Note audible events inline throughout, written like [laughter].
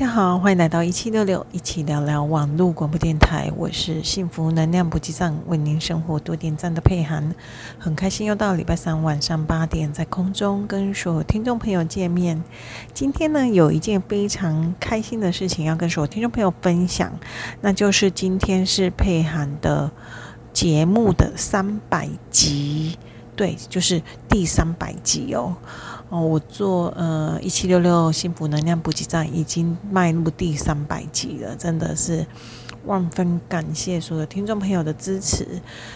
大家好，欢迎来到一七六六，一起聊聊网络广播电台。我是幸福能量补给站，为您生活多点赞的佩涵。很开心又到礼拜三晚上八点，在空中跟所有听众朋友见面。今天呢，有一件非常开心的事情要跟所有听众朋友分享，那就是今天是佩涵的节目的三百集，对，就是第三百集哦。哦，我做呃一七六六幸福能量补给站已经迈入第三百集了，真的是万分感谢所有听众朋友的支持。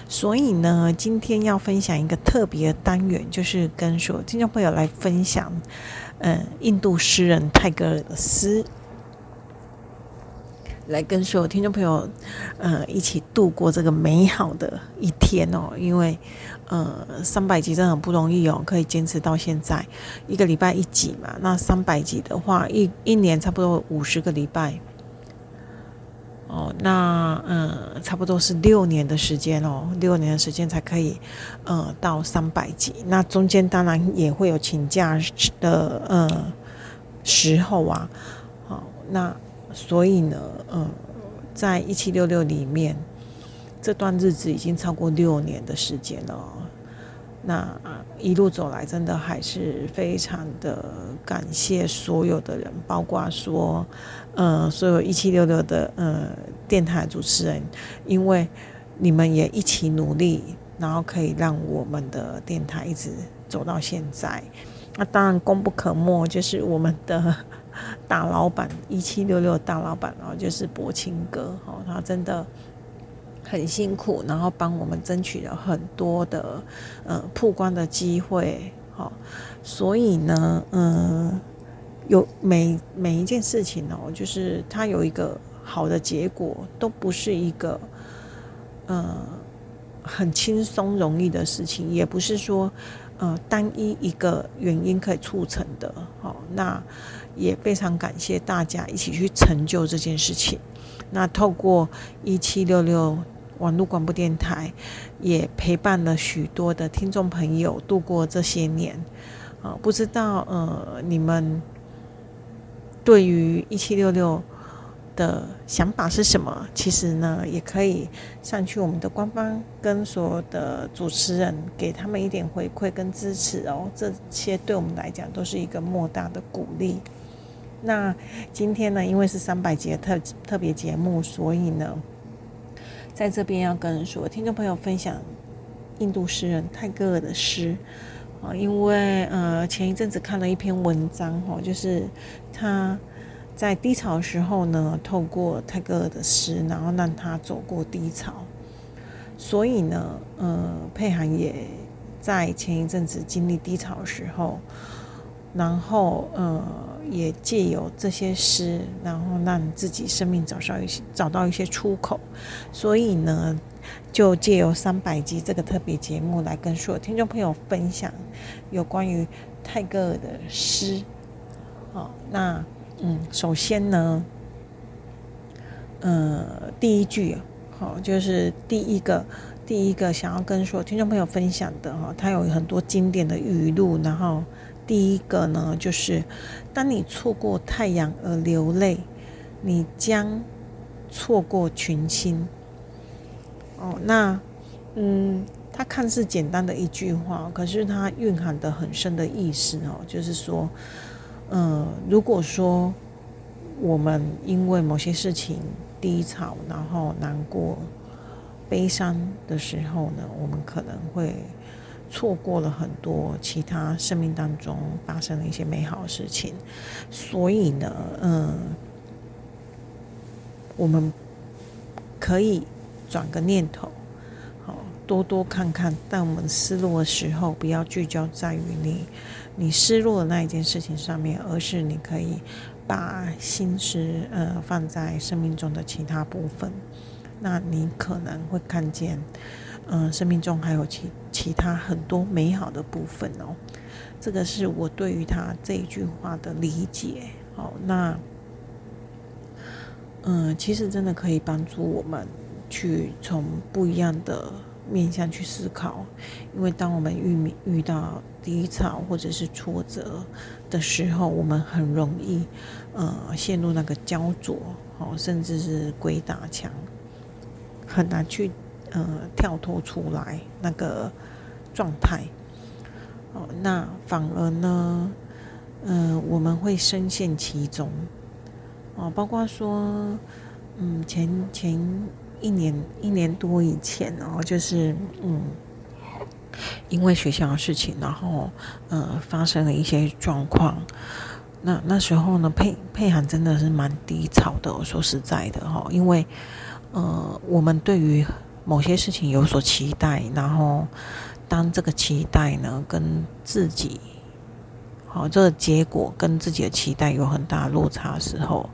所以呢，今天要分享一个特别的单元，就是跟所有听众朋友来分享，呃，印度诗人泰戈尔的诗。来跟所有听众朋友，呃，一起度过这个美好的一天哦。因为，呃，三百集真的很不容易哦，可以坚持到现在，一个礼拜一集嘛。那三百集的话，一一年差不多五十个礼拜，哦，那呃，差不多是六年的时间哦，六年的时间才可以，呃，到三百集。那中间当然也会有请假的呃时候啊，好，那。所以呢，嗯，在一七六六里面，这段日子已经超过六年的时间了。那一路走来，真的还是非常的感谢所有的人，包括说，嗯，所有一七六六的嗯电台主持人，因为你们也一起努力，然后可以让我们的电台一直走到现在。那当然功不可没，就是我们的。大老板一七六六大老板哦，就是柏青哥哦，他真的很辛苦，然后帮我们争取了很多的呃曝光的机会，好，所以呢，嗯，有每每一件事情哦，就是他有一个好的结果，都不是一个呃很轻松容易的事情，也不是说呃单一一个原因可以促成的，好，那。也非常感谢大家一起去成就这件事情。那透过一七六六网络广播电台，也陪伴了许多的听众朋友度过这些年。啊，不知道呃，你们对于一七六六的想法是什么？其实呢，也可以上去我们的官方，跟所有的主持人给他们一点回馈跟支持哦。这些对我们来讲都是一个莫大的鼓励。那今天呢，因为是三百集特特别节目，所以呢，在这边要跟所有听众朋友分享印度诗人泰戈尔的诗啊，因为呃前一阵子看了一篇文章哈，就是他在低潮的时候呢，透过泰戈尔的诗，然后让他走过低潮，所以呢，呃，佩涵也在前一阵子经历低潮的时候，然后呃。也借由这些诗，然后让自己生命找到一些找到一些出口，所以呢，就借由三百集这个特别节目来跟所有听众朋友分享有关于泰戈尔的诗。好，那嗯，首先呢，呃，第一句好，就是第一个第一个想要跟所有听众朋友分享的哈，他有很多经典的语录，然后。第一个呢，就是当你错过太阳而流泪，你将错过群星。哦，那嗯，它看似简单的一句话，可是它蕴含的很深的意思哦，就是说，嗯、呃，如果说我们因为某些事情低潮，然后难过、悲伤的时候呢，我们可能会。错过了很多其他生命当中发生的一些美好的事情，所以呢，嗯，我们可以转个念头，好，多多看看。当我们失落的时候，不要聚焦在于你你失落的那一件事情上面，而是你可以把心思呃放在生命中的其他部分，那你可能会看见。嗯，生命中还有其其他很多美好的部分哦。这个是我对于他这一句话的理解。好，那嗯，其实真的可以帮助我们去从不一样的面向去思考，因为当我们遇遇到低潮或者是挫折的时候，我们很容易呃陷入那个焦灼，哦，甚至是鬼打墙，很难去呃跳脱出来那个状态。哦，那反而呢，嗯、呃，我们会深陷其中。哦，包括说，嗯，前前。一年一年多以前哦，就是嗯，因为学校的事情，然后呃发生了一些状况。那那时候呢，佩佩涵真的是蛮低潮的。我说实在的哈，因为呃我们对于某些事情有所期待，然后当这个期待呢跟自己好这个结果跟自己的期待有很大落差的时候。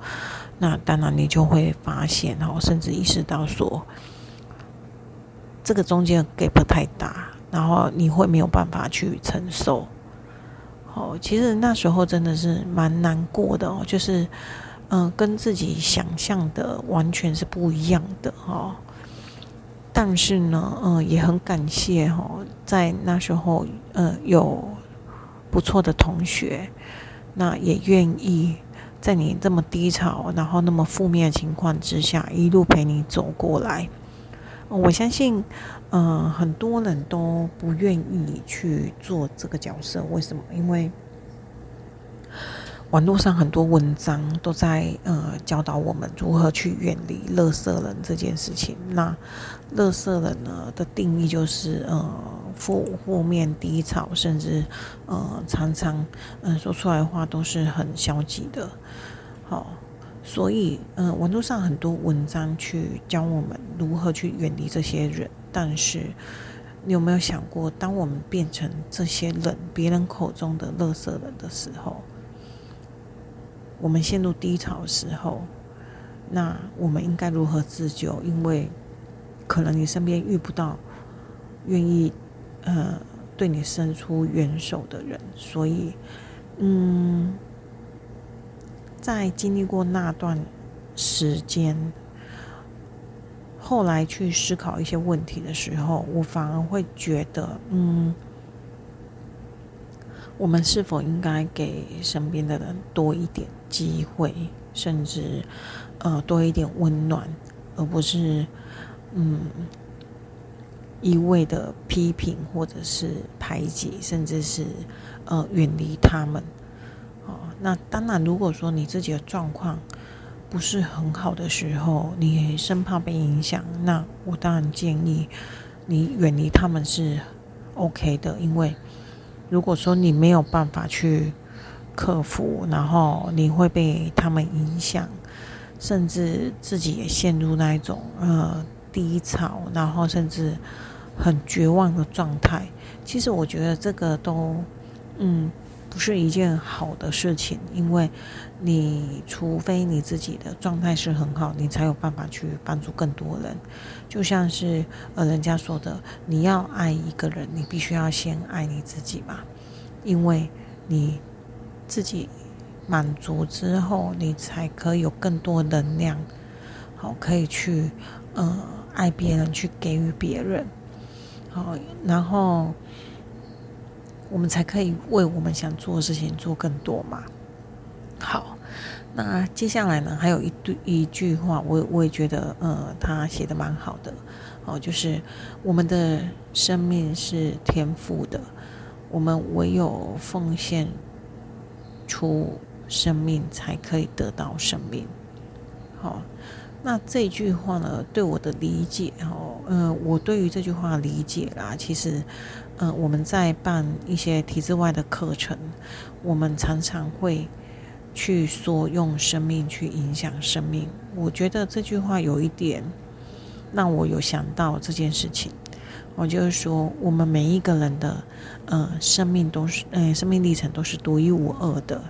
那当然，你就会发现，然后甚至意识到说，这个中间 gap 太大，然后你会没有办法去承受。哦，其实那时候真的是蛮难过的哦，就是，嗯，跟自己想象的完全是不一样的哦。但是呢，嗯，也很感谢哦，在那时候，呃，有不错的同学，那也愿意。在你这么低潮，然后那么负面的情况之下，一路陪你走过来，我相信，嗯、呃，很多人都不愿意去做这个角色。为什么？因为网络上很多文章都在呃教导我们如何去远离垃圾人这件事情。那垃圾人呢的定义就是呃。负负面低潮，甚至呃常常嗯、说出来的话都是很消极的，好，所以嗯、网络上很多文章去教我们如何去远离这些人，但是你有没有想过，当我们变成这些人别人口中的垃圾人的时候，我们陷入低潮的时候，那我们应该如何自救？因为可能你身边遇不到愿意。呃，对你伸出援手的人，所以，嗯，在经历过那段时间，后来去思考一些问题的时候，我反而会觉得，嗯，我们是否应该给身边的人多一点机会，甚至，呃，多一点温暖，而不是，嗯。一味的批评，或者是排挤，甚至是呃远离他们。哦，那当然，如果说你自己的状况不是很好的时候，你生怕被影响，那我当然建议你远离他们是 OK 的。因为如果说你没有办法去克服，然后你会被他们影响，甚至自己也陷入那一种呃低潮，然后甚至。很绝望的状态，其实我觉得这个都，嗯，不是一件好的事情，因为你除非你自己的状态是很好，你才有办法去帮助更多人。就像是呃，人家说的，你要爱一个人，你必须要先爱你自己嘛，因为你自己满足之后，你才可以有更多能量，好，可以去呃爱别人，去给予别人。好，然后我们才可以为我们想做的事情做更多嘛。好，那接下来呢，还有一对一句话，我我也觉得，呃，他写的蛮好的。哦，就是我们的生命是天赋的，我们唯有奉献出生命，才可以得到生命。好。那这句话呢，对我的理解哦，呃，我对于这句话理解啦，其实，呃，我们在办一些体制外的课程，我们常常会去说用生命去影响生命。我觉得这句话有一点让我有想到这件事情，我就是说，我们每一个人的呃生命都是，呃，生命历程都是独一无二的。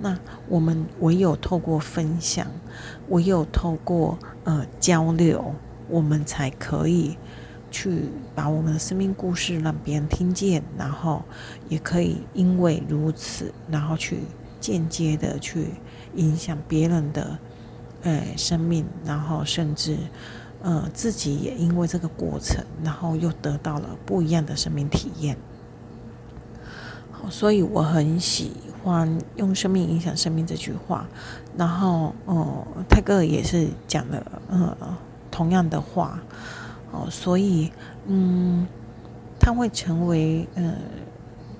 那我们唯有透过分享，唯有透过呃交流，我们才可以去把我们的生命故事让别人听见，然后也可以因为如此，然后去间接的去影响别人的呃生命，然后甚至呃，自己也因为这个过程，然后又得到了不一样的生命体验。好，所以我很喜欢用生命影响生命这句话。然后，哦、泰戈尔也是讲了呃同样的话。哦，所以，嗯，他会成为呃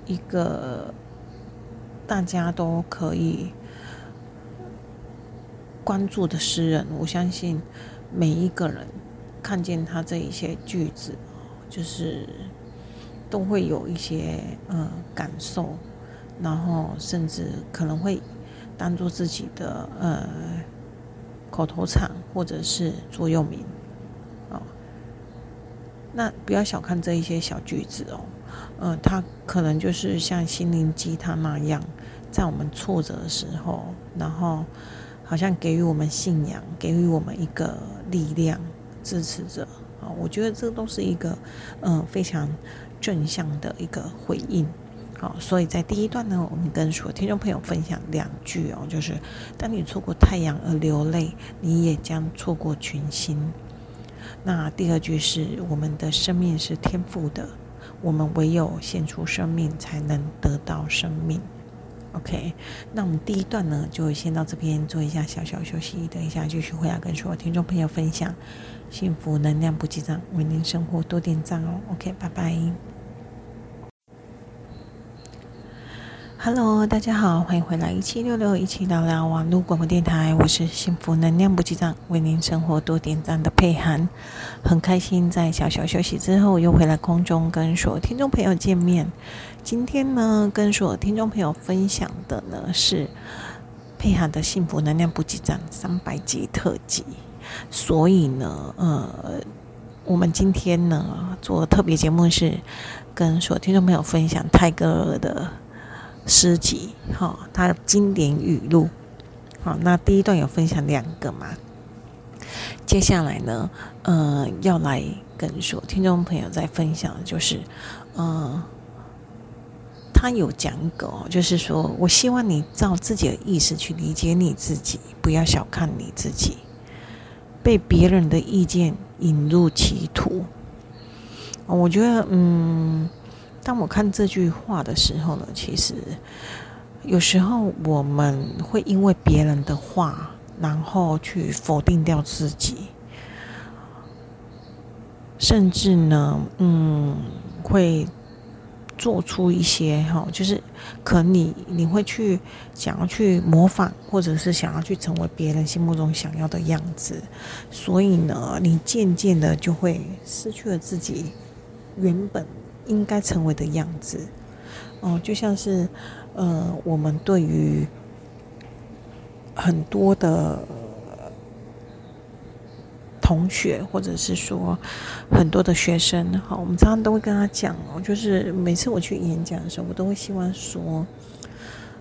一个大家都可以关注的诗人。我相信。每一个人看见他这一些句子，就是都会有一些呃感受，然后甚至可能会当做自己的呃口头禅或者是座右铭哦。那不要小看这一些小句子哦，呃，它可能就是像心灵鸡汤那样，在我们挫折的时候，然后。好像给予我们信仰，给予我们一个力量，支持着啊！我觉得这都是一个嗯、非常正向的一个回应。好，所以在第一段呢，我们跟所有听众朋友分享两句哦，就是当你错过太阳而流泪，你也将错过群星。那第二句是我们的生命是天赋的，我们唯有献出生命，才能得到生命。OK，那我们第一段呢，就先到这边做一下小小休息。等一下继续回来跟所有听众朋友分享幸福能量补给站，为您生活多点赞哦。OK，拜拜。Hello，大家好，欢迎回来一七六六一起聊聊网络广播电台，我是幸福能量补给站，为您生活多点赞的佩涵，很开心在小小休息之后又回来空中跟所有听众朋友见面。今天呢，跟所有听众朋友分享的呢是佩涵的幸福能量补给站三百集特辑，所以呢，呃，我们今天呢做特别节目是跟所有听众朋友分享泰戈尔的。诗集，哈，他的经典语录，好，那第一段有分享两个嘛，接下来呢，呃，要来跟所有听众朋友再分享的就是，呃，他有讲一个，就是说我希望你照自己的意识去理解你自己，不要小看你自己，被别人的意见引入歧途，我觉得，嗯。当我看这句话的时候呢，其实有时候我们会因为别人的话，然后去否定掉自己，甚至呢，嗯，会做出一些哈，就是可能你你会去想要去模仿，或者是想要去成为别人心目中想要的样子，所以呢，你渐渐的就会失去了自己原本。应该成为的样子，哦，就像是，呃，我们对于很多的同学，或者是说很多的学生，好，我们常常都会跟他讲哦，就是每次我去演讲的时候，我都会希望说，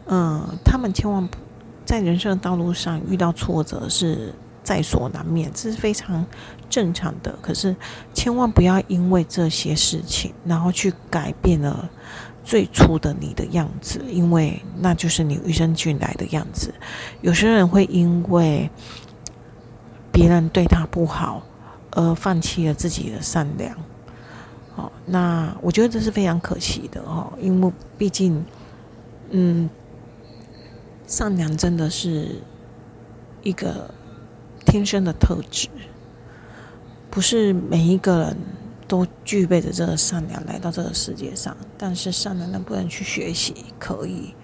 嗯、他们千万不在人生的道路上遇到挫折是在所难免，这是非常。正常的，可是千万不要因为这些事情，然后去改变了最初的你的样子，因为那就是你与生俱来的样子。有些人会因为别人对他不好而放弃了自己的善良，好，那我觉得这是非常可惜的哦，因为毕竟，嗯，善良真的是一个天生的特质。不是每一个人都具备着这个善良来到这个世界上，但是善良能不能去学习？可以，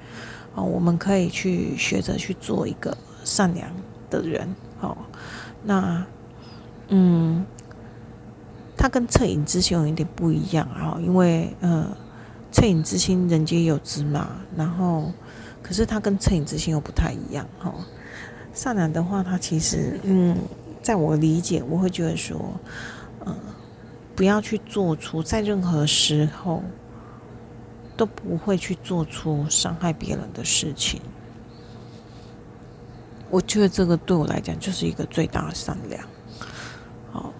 哦，我们可以去学着去做一个善良的人。好，那，嗯，他跟恻隐之心有一点不一样啊，因为呃，恻隐之心人皆有之嘛，然后，可是他跟恻隐之心又不太一样哈。善良的话，他其实嗯。在我理解，我会觉得说，嗯，不要去做出在任何时候都不会去做出伤害别人的事情。我觉得这个对我来讲就是一个最大的善良。好，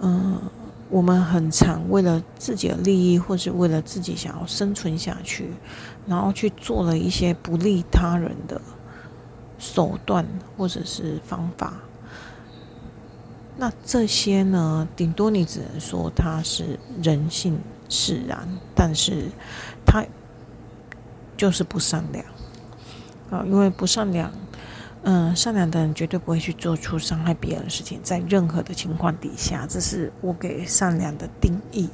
嗯，我们很常为了自己的利益，或是为了自己想要生存下去，然后去做了一些不利他人的手段或者是方法。那这些呢，顶多你只能说它是人性使然，但是它就是不善良啊，因为不善良。嗯，善良的人绝对不会去做出伤害别人的事情，在任何的情况底下，这是我给善良的定义。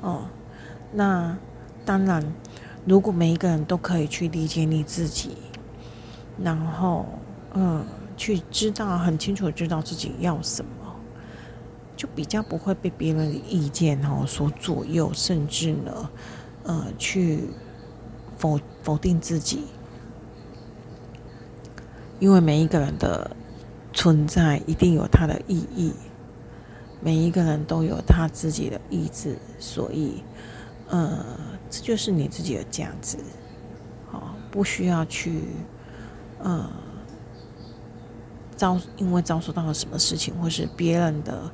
哦，那当然，如果每一个人都可以去理解你自己，然后嗯，去知道很清楚知道自己要什么，就比较不会被别人的意见哦所左右，甚至呢，呃，去否否定自己。因为每一个人的存在一定有他的意义，每一个人都有他自己的意志，所以，呃，这就是你自己的价值，好，不需要去，呃，遭因为遭受到了什么事情，或是别人的，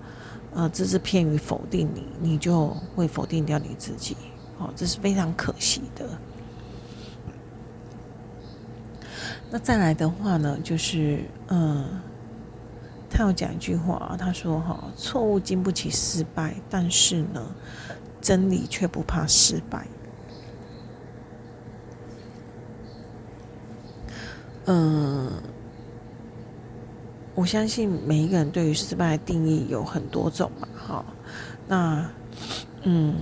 呃，只字片语否定你，你就会否定掉你自己，哦，这是非常可惜的。那再来的话呢，就是嗯，他有讲一句话，他说：“哈，错误经不起失败，但是呢，真理却不怕失败。”嗯，我相信每一个人对于失败的定义有很多种嘛，哈，那嗯。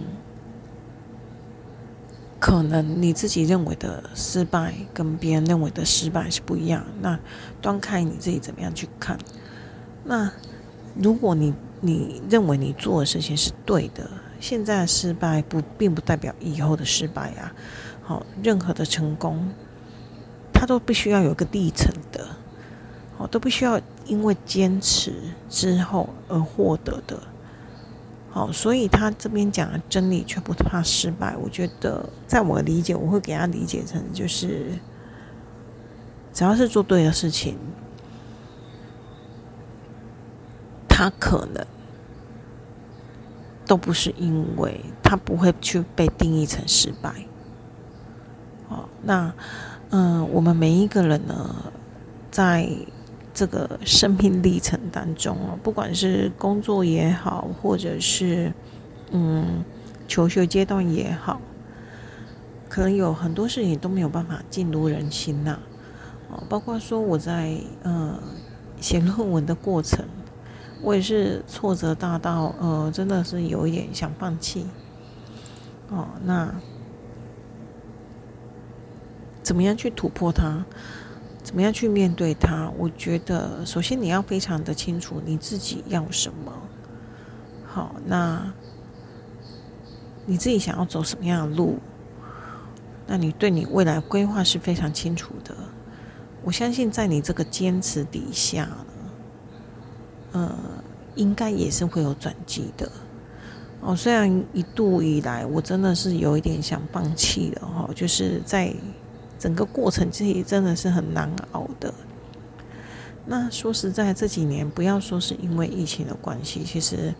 可能你自己认为的失败跟别人认为的失败是不一样，那端看你自己怎么样去看。那如果你你认为你做的事情是对的，现在的失败不并不代表以后的失败啊。好，任何的成功，它都必须要有个历程的，好，都必须要因为坚持之后而获得的。好，所以他这边讲的真理却不怕失败。我觉得，在我的理解，我会给他理解成就是，只要是做对的事情，他可能都不是因为他不会去被定义成失败。好，那嗯，我们每一个人呢，在。这个生命历程当中哦，不管是工作也好，或者是嗯求学阶段也好，可能有很多事情都没有办法尽如人心呐。哦，包括说我在呃写论文的过程，我也是挫折大到呃真的是有一点想放弃。哦，那怎么样去突破它？怎么样去面对它？我觉得，首先你要非常的清楚你自己要什么。好，那你自己想要走什么样的路？那你对你未来规划是非常清楚的。我相信，在你这个坚持底下，呃，应该也是会有转机的。哦，虽然一度以来我真的是有一点想放弃了哈，就是在。整个过程其实真的是很难熬的。那说实在，这几年不要说是因为疫情的关系，其实，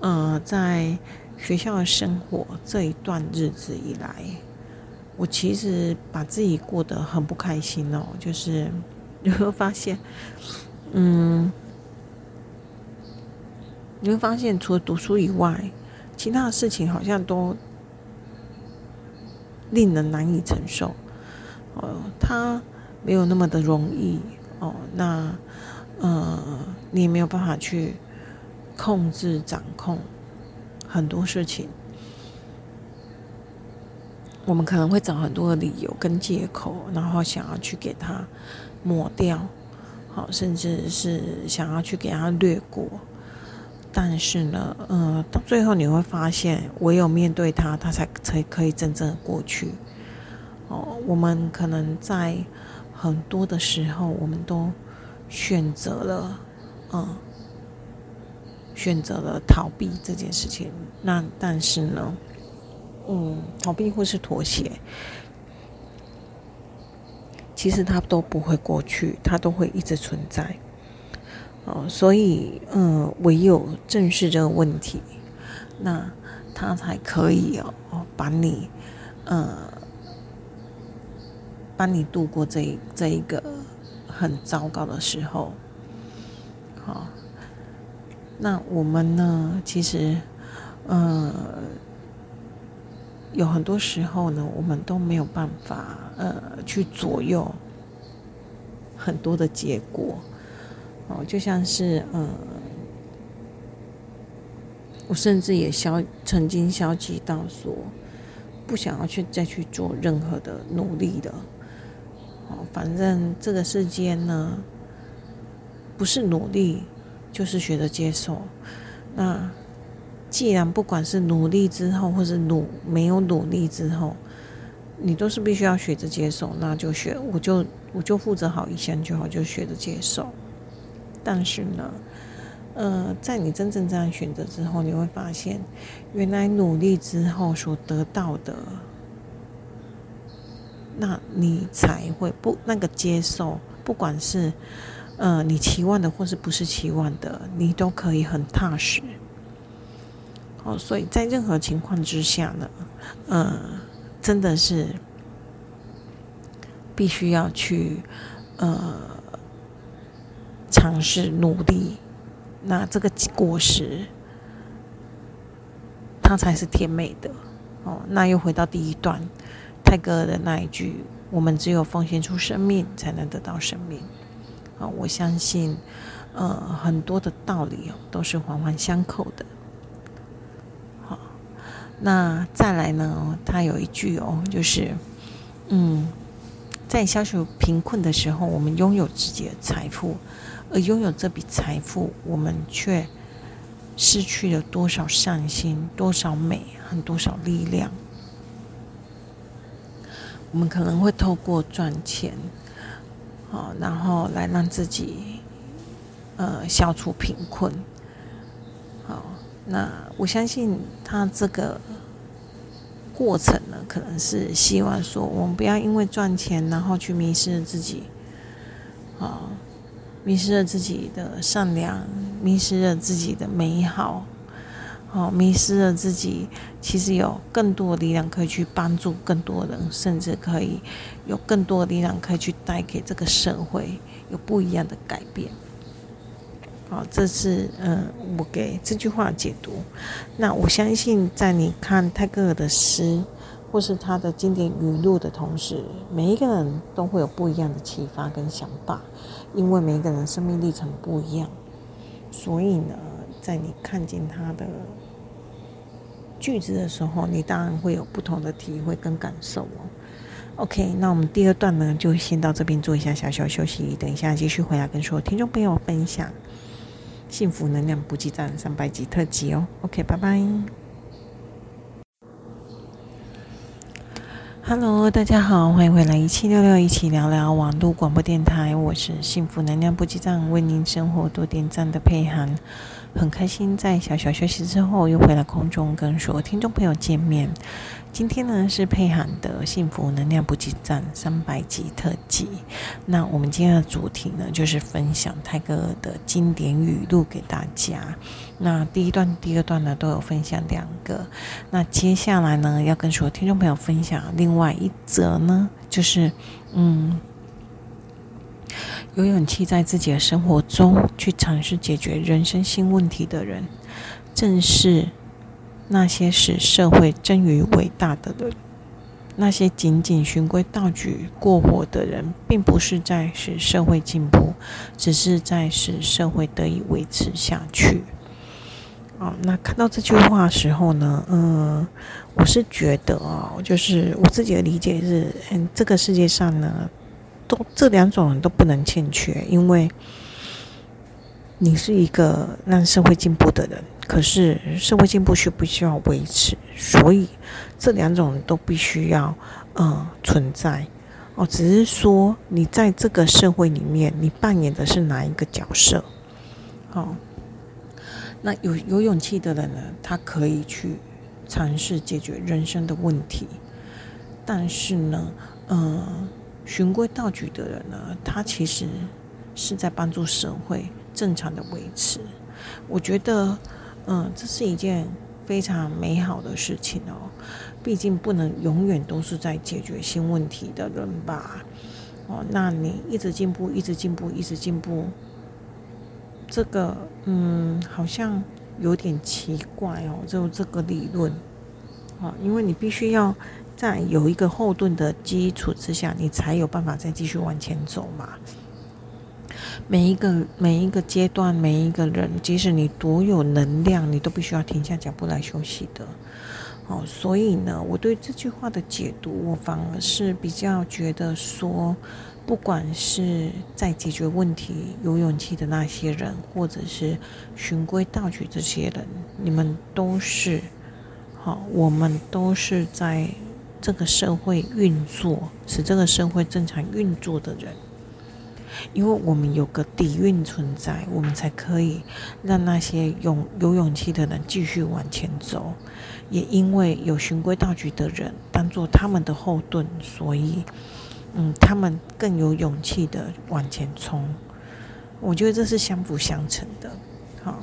呃，在学校的生活这一段日子以来，我其实把自己过得很不开心哦。就是 [laughs] 你会发现，嗯，你会发现除了读书以外，其他的事情好像都令人难以承受。哦，他没有那么的容易哦。那，呃，你也没有办法去控制、掌控很多事情。我们可能会找很多的理由跟借口，然后想要去给他抹掉，好，甚至是想要去给他略过。但是呢，呃，到最后你会发现，唯有面对他，他才才可以真正的过去。哦，我们可能在很多的时候，我们都选择了，嗯，选择了逃避这件事情。那但是呢，嗯，逃避或是妥协，其实它都不会过去，它都会一直存在。哦，所以，嗯，唯有正视这个问题，那它才可以哦，把你，嗯。帮你度过这一这一个很糟糕的时候，好，那我们呢，其实，呃，有很多时候呢，我们都没有办法呃去左右很多的结果。哦，就像是呃，我甚至也消曾经消极到说，不想要去再去做任何的努力的。反正这个世间呢，不是努力就是学着接受。那既然不管是努力之后，或是努没有努力之后，你都是必须要学着接受，那就学，我就我就负责好一项就好，就学着接受。但是呢，呃，在你真正这样选择之后，你会发现，原来努力之后所得到的，那你才会不那个接受，不管是呃你期望的或是不是期望的，你都可以很踏实。哦，所以在任何情况之下呢，呃，真的是必须要去呃。尝试努力，那这个果实，它才是甜美的哦。那又回到第一段泰戈尔的那一句：“我们只有奉献出生命，才能得到生命。”啊，我相信，呃，很多的道理哦都是环环相扣的。好，那再来呢？他有一句哦，就是，嗯，在消除贫困的时候，我们拥有自己的财富。而拥有这笔财富，我们却失去了多少善心、多少美和多少力量？我们可能会透过赚钱，好，然后来让自己呃消除贫困。好，那我相信他这个过程呢，可能是希望说，我们不要因为赚钱，然后去迷失了自己。啊。迷失了自己的善良，迷失了自己的美好，哦，迷失了自己其实有更多的力量可以去帮助更多人，甚至可以有更多的力量可以去带给这个社会有不一样的改变。好，这是嗯，我给这句话解读。那我相信，在你看泰戈尔的诗或是他的经典语录的同时，每一个人都会有不一样的启发跟想法。因为每一个人生命历程不一样，所以呢，在你看见他的句子的时候，你当然会有不同的体会跟感受哦。OK，那我们第二段呢，就先到这边做一下小小休息，等一下继续回来跟所有听众朋友分享幸福能量补给站三百集特辑哦。OK，拜拜。Hello，大家好，欢迎回来一七六六一起聊聊网络广播电台，我是幸福能量补给站，为您生活多点赞的佩涵，很开心在小小休息之后又回来空中跟所有听众朋友见面。今天呢是佩涵的幸福能量补给站三百集特辑。那我们今天的主题呢，就是分享泰戈尔的经典语录给大家。那第一段、第二段呢，都有分享两个。那接下来呢，要跟所有听众朋友分享另外一则呢，就是嗯，有勇气在自己的生活中去尝试解决人生新问题的人，正是。那些使社会臻于伟大的人，那些仅仅循规蹈矩过活的人，并不是在使社会进步，只是在使社会得以维持下去。哦，那看到这句话时候呢，嗯，我是觉得哦，就是我自己的理解是，嗯，这个世界上呢，都这两种人都不能欠缺，因为你是一个让社会进步的人。可是社会进步需不需要维持？所以这两种都必须要呃存在哦。只是说你在这个社会里面，你扮演的是哪一个角色？哦，那有有勇气的人呢，他可以去尝试解决人生的问题。但是呢，呃，循规蹈矩的人呢，他其实是在帮助社会正常的维持。我觉得。嗯，这是一件非常美好的事情哦。毕竟不能永远都是在解决新问题的人吧？哦，那你一直进步，一直进步，一直进步，这个嗯，好像有点奇怪哦，就这个理论啊，因为你必须要在有一个后盾的基础之下，你才有办法再继续往前走嘛。每一个每一个阶段，每一个人，即使你多有能量，你都必须要停下脚步来休息的。哦，所以呢，我对这句话的解读，我反而是比较觉得说，不管是在解决问题有勇气的那些人，或者是循规蹈矩这些人，你们都是好，我们都是在这个社会运作，使这个社会正常运作的人。因为我们有个底蕴存在，我们才可以让那些勇有勇气的人继续往前走。也因为有循规蹈矩的人当做他们的后盾，所以，嗯，他们更有勇气的往前冲。我觉得这是相辅相成的，好。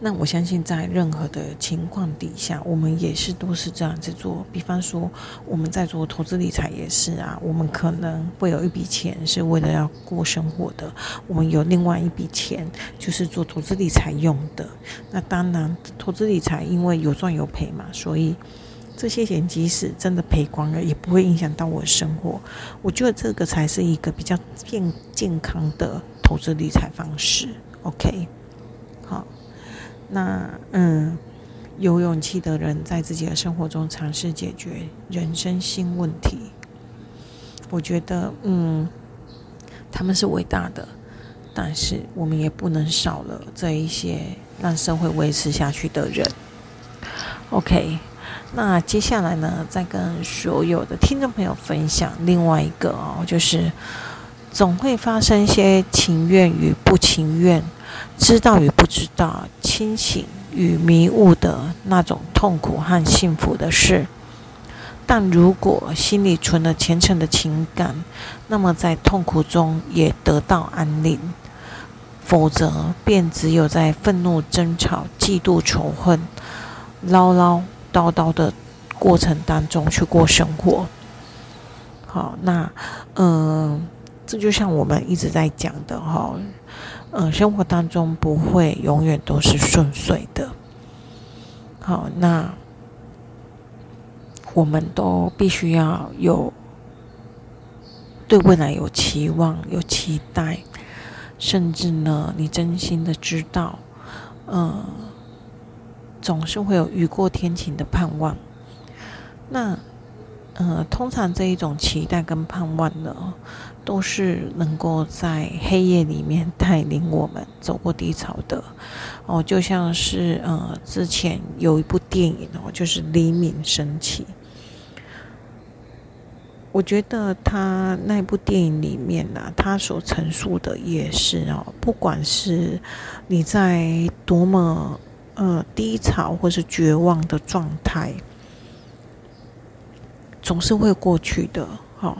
那我相信，在任何的情况底下，我们也是都是这样子做。比方说，我们在做投资理财也是啊，我们可能会有一笔钱是为了要过生活的，我们有另外一笔钱就是做投资理财用的。那当然，投资理财因为有赚有赔嘛，所以这些钱即使真的赔光了，也不会影响到我的生活。我觉得这个才是一个比较健健康的投资理财方式。OK，好。那嗯，有勇气的人在自己的生活中尝试解决人生新问题，我觉得嗯，他们是伟大的，但是我们也不能少了这一些让社会维持下去的人。OK，那接下来呢，再跟所有的听众朋友分享另外一个哦，就是总会发生一些情愿与不情愿。知道与不知道，清醒与迷雾的那种痛苦和幸福的事。但如果心里存了虔诚的情感，那么在痛苦中也得到安宁；否则，便只有在愤怒、争吵、嫉妒、仇恨、唠唠叨叨的过程当中去过生活。好，那嗯，这就像我们一直在讲的哈。嗯，生活当中不会永远都是顺遂的。好，那我们都必须要有对未来有期望、有期待，甚至呢，你真心的知道，嗯，总是会有雨过天晴的盼望。那，嗯，通常这一种期待跟盼望呢，都是能够在黑夜里面带领我们走过低潮的哦，就像是呃，之前有一部电影哦，就是《黎明升起》。我觉得他那部电影里面呢、啊，他所陈述的也是哦，不管是你在多么呃低潮或是绝望的状态，总是会过去的。好，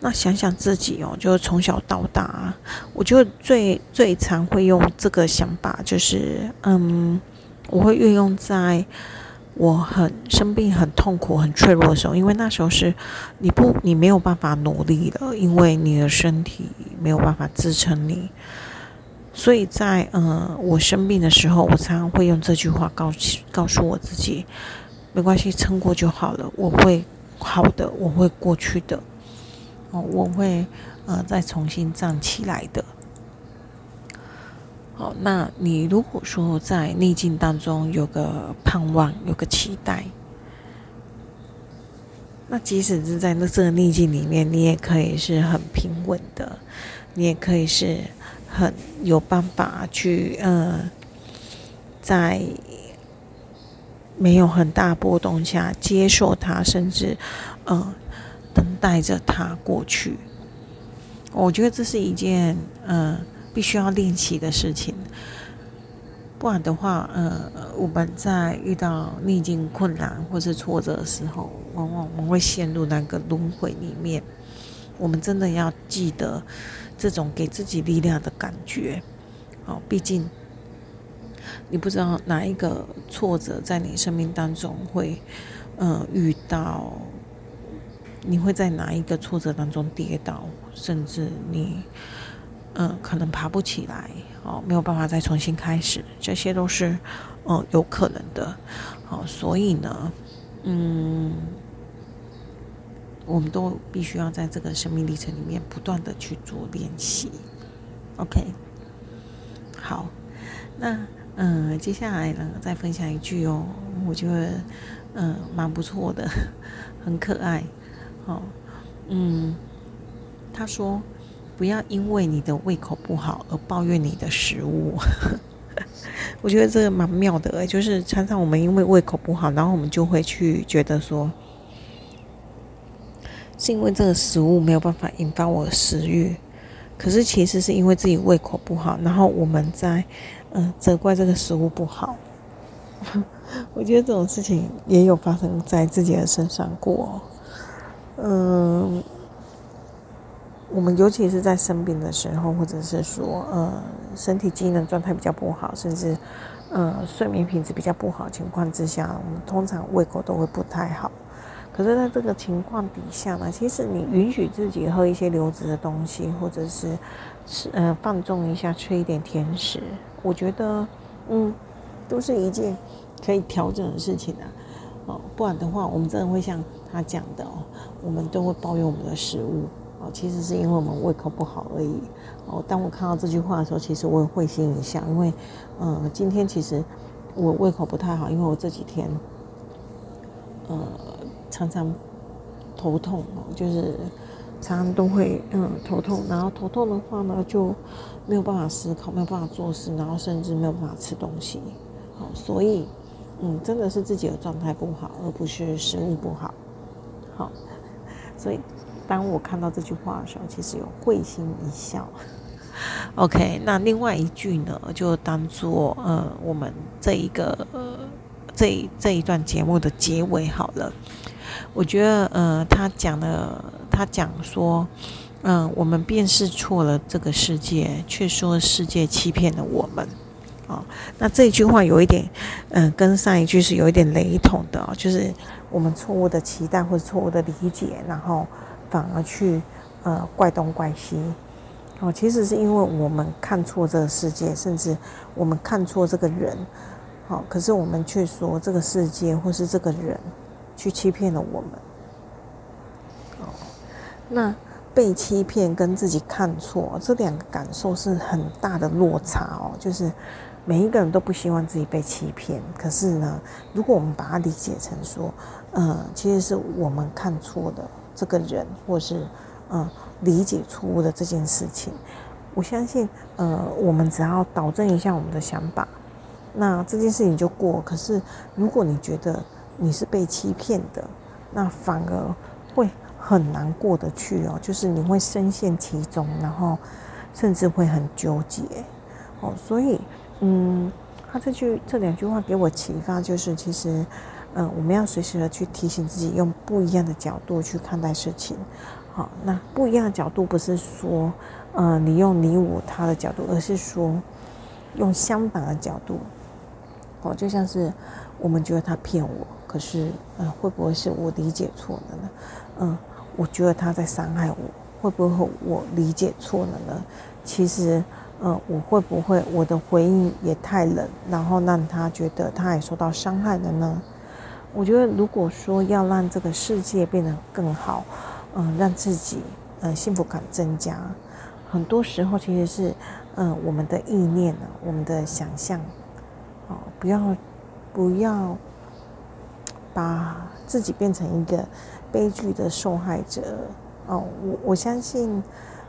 那想想自己哦，就是从小到大，我就最最常会用这个想法，就是嗯，我会运用在我很生病、很痛苦、很脆弱的时候，因为那时候是你不你没有办法努力了，因为你的身体没有办法支撑你，所以在嗯我生病的时候，我常常会用这句话告诉告诉我自己，没关系，撑过就好了，我会好的，我会过去的。哦，我会呃再重新站起来的。好，那你如果说在逆境当中有个盼望，有个期待，那即使是在那这个逆境里面，你也可以是很平稳的，你也可以是很有办法去呃，在没有很大波动下接受它，甚至呃。等待着它过去，我觉得这是一件嗯、呃、必须要练习的事情。不然的话，呃，我们在遇到逆境、困难或是挫折的时候，往往我们会陷入那个轮回里面。我们真的要记得这种给自己力量的感觉。哦，毕竟你不知道哪一个挫折在你生命当中会呃遇到。你会在哪一个挫折当中跌倒，甚至你嗯，可能爬不起来哦，没有办法再重新开始，这些都是哦有可能的。好，所以呢，嗯，我们都必须要在这个生命历程里面不断的去做练习。OK，好，那嗯，接下来呢，再分享一句哦，我觉得嗯蛮不错的，[laughs] 很可爱。好，嗯，他说。不要因为你的胃口不好而抱怨你的食物，[laughs] 我觉得这个蛮妙的，就是常常我们因为胃口不好，然后我们就会去觉得说，是因为这个食物没有办法引发我的食欲，可是其实是因为自己胃口不好，然后我们在嗯责怪这个食物不好。[laughs] 我觉得这种事情也有发生在自己的身上过，嗯。我们尤其是在生病的时候，或者是说，呃，身体机能状态比较不好，甚至，呃，睡眠品质比较不好情况之下，我们通常胃口都会不太好。可是，在这个情况底下呢，其实你允许自己喝一些流质的东西，或者是吃，呃，放纵一下，吃一点甜食，我觉得，嗯，都是一件可以调整的事情啊。哦，不然的话，我们真的会像他讲的哦，我们都会抱怨我们的食物。哦，其实是因为我们胃口不好而已。哦，当我看到这句话的时候，其实我也会心一笑，因为，嗯，今天其实我胃口不太好，因为我这几天，呃，常常头痛哦，就是常常都会嗯头痛，然后头痛的话呢，就没有办法思考，没有办法做事，然后甚至没有办法吃东西。好，所以，嗯，真的是自己的状态不好，而不是食物不好。好，所以。当我看到这句话的时候，其实有会心一笑。OK，那另外一句呢，就当做呃我们这一个这这一段节目的结尾好了。我觉得呃他讲的，他讲说，嗯、我们辨识错了这个世界，却说世界欺骗了我们。哦，那这一句话有一点，嗯、跟上一句是有一点雷同的哦，就是我们错误的期待或者错误的理解，然后。反而去，呃，怪东怪西，哦，其实是因为我们看错这个世界，甚至我们看错这个人，好，可是我们却说这个世界或是这个人去欺骗了我们，哦，那被欺骗跟自己看错这两个感受是很大的落差哦，就是每一个人都不希望自己被欺骗，可是呢，如果我们把它理解成说，嗯，其实是我们看错的。这个人，或是嗯，理解错误的这件事情，我相信，呃，我们只要导正一下我们的想法，那这件事情就过。可是，如果你觉得你是被欺骗的，那反而会很难过得去哦。就是你会深陷其中，然后甚至会很纠结哦。所以，嗯，他这句这两句话给我启发，就是其实。嗯，我们要随时的去提醒自己，用不一样的角度去看待事情。好，那不一样的角度不是说，嗯，你用你我他的角度，而是说用相反的角度。哦，就像是我们觉得他骗我，可是，嗯，会不会是我理解错了呢？嗯，我觉得他在伤害我，会不会我理解错了呢？其实，嗯，我会不会我的回应也太冷，然后让他觉得他也受到伤害了呢？我觉得，如果说要让这个世界变得更好，嗯，让自己嗯幸福感增加，很多时候其实是嗯我们的意念呢，我们的想象，哦，不要不要把自己变成一个悲剧的受害者哦。我我相信，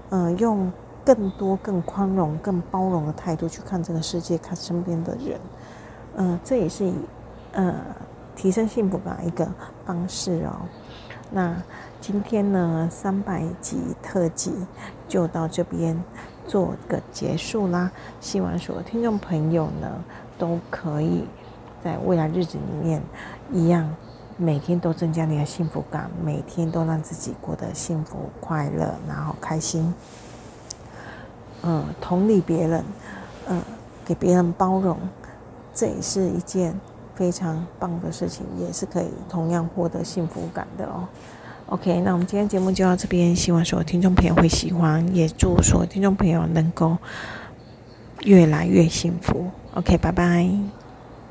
嗯，用更多、更宽容、更包容的态度去看这个世界，看身边的人，嗯，这也是以嗯。提升幸福感一个方式哦。那今天呢，三百集特辑就到这边做个结束啦。希望所有听众朋友呢，都可以在未来日子里面一样，每天都增加你的幸福感，每天都让自己过得幸福快乐，然后开心。嗯，同理别人，嗯，给别人包容，这也是一件。非常棒的事情，也是可以同样获得幸福感的哦。OK，那我们今天节目就到这边，希望所有听众朋友会喜欢，也祝所有听众朋友能够越来越幸福。OK，拜拜。